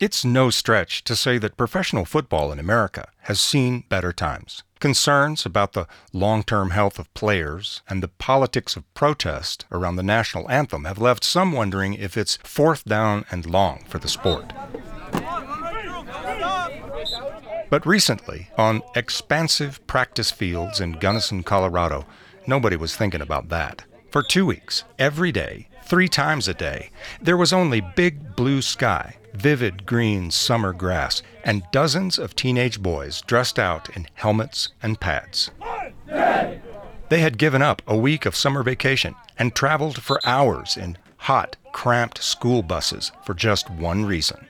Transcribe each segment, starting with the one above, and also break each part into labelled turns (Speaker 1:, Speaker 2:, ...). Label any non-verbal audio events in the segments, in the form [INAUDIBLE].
Speaker 1: It's no stretch to say that professional football in America has seen better times. Concerns about the long term health of players and the politics of protest around the national anthem have left some wondering if it's fourth down and long for the sport. But recently, on expansive practice fields in Gunnison, Colorado, nobody was thinking about that. For two weeks, every day, three times a day, there was only big blue sky vivid green summer grass, and dozens of teenage boys dressed out in helmets and pads. They had given up a week of summer vacation and traveled for hours in hot, cramped school buses for just one reason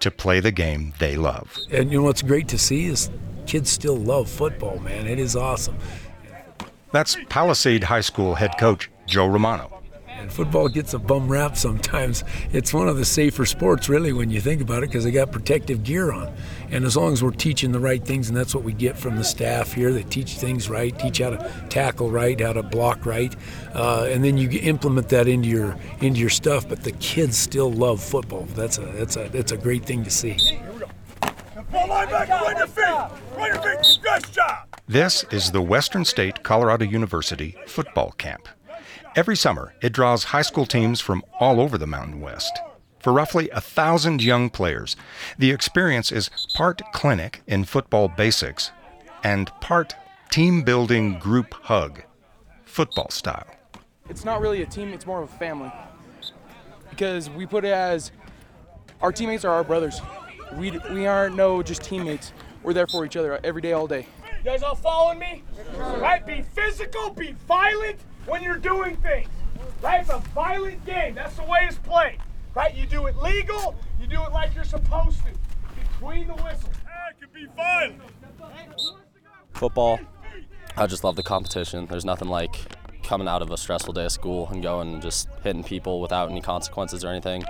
Speaker 1: to play the game they love.
Speaker 2: And you know what's great to see is kids still love football, man. It is awesome.
Speaker 1: That's Palisade High School head coach Joe Ramunno.
Speaker 2: And football gets a bum rap sometimes. It's one of the safer sports, really, when you think about it, because they got protective gear on. And as long as we're teaching the right things, and that's what we get from the staff here, they teach things right, teach how to tackle right, how to block right, uh, and then you implement that into your into your stuff. But the kids still love football. That's a that's a that's a great thing to see.
Speaker 1: This is the Western State Colorado University football camp. Every summer, it draws high school teams from all over the Mountain West. For roughly a thousand young players, the experience is part clinic in football basics and part team building group hug, football style.
Speaker 3: It's not really a team, it's more of a family. Because we put it as our teammates are our brothers. We, we aren't no just teammates. We're there for each other every day, all day.
Speaker 4: You guys all following me? Right? Be physical, be violent, when you're doing things. Right? It's a violent game. That's the way it's played. Right? You do it legal, you do it like you're supposed to. Between the whistles. I can be violent.
Speaker 5: Football. I just love the competition. There's nothing like coming out of a stressful day of school and going and just hitting people without any consequences or anything.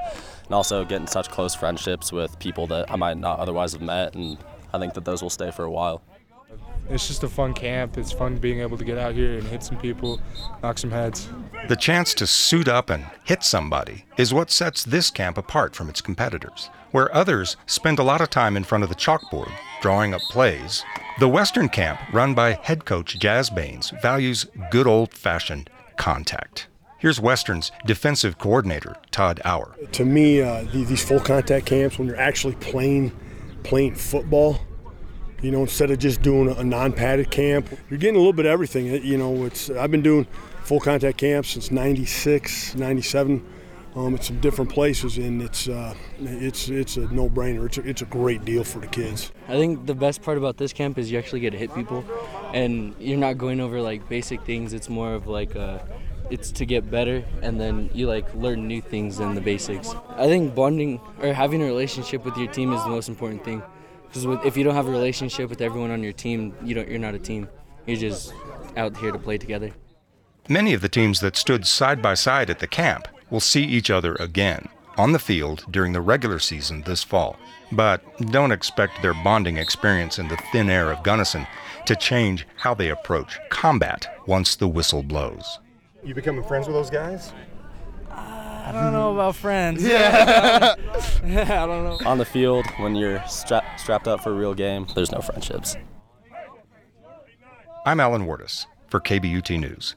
Speaker 5: And also getting such close friendships with people that I might not otherwise have met and I think that those will stay for a while
Speaker 6: it's just a fun camp. It's fun being able to get out here and hit some people, knock some heads.
Speaker 1: The chance to suit up and hit somebody is what sets this camp apart from its competitors. Where others spend a lot of time in front of the chalkboard drawing up plays, the Western camp, run by head coach Jas Bains, values good old fashioned contact. Here's Western's defensive coordinator, Todd Auer.
Speaker 7: To me, uh, these full contact camps, when you're actually playing, playing football, you know, instead of just doing a non-padded camp. You're getting a little bit of everything. You know, it's I've been doing full contact camps since 96, 97 um, at some different places, and it's uh, it's it's a no-brainer. It's a, it's a great deal for the kids.
Speaker 8: I think the best part about this camp is you actually get to hit people, and you're not going over like basic things. It's more of like a, uh, it's to get better, and then you like learn new things than the basics. I think bonding or having a relationship with your team is the most important thing. Because if you don't have a relationship with everyone on your team, you don't. You're not a team. You're just out here to play together.
Speaker 1: Many of the teams that stood side by side at the camp will see each other again on the field during the regular season this fall. But don't expect their bonding experience in the thin air of Gunnison to change how they approach combat once the whistle blows.
Speaker 9: You becoming friends with those guys?
Speaker 10: I don't know about friends. [LAUGHS] Yeah. [LAUGHS] I don't know.
Speaker 5: On the field, when you're stra- strapped up for a real game, there's no friendships.
Speaker 1: I'm Alan Wartes for KBUT News.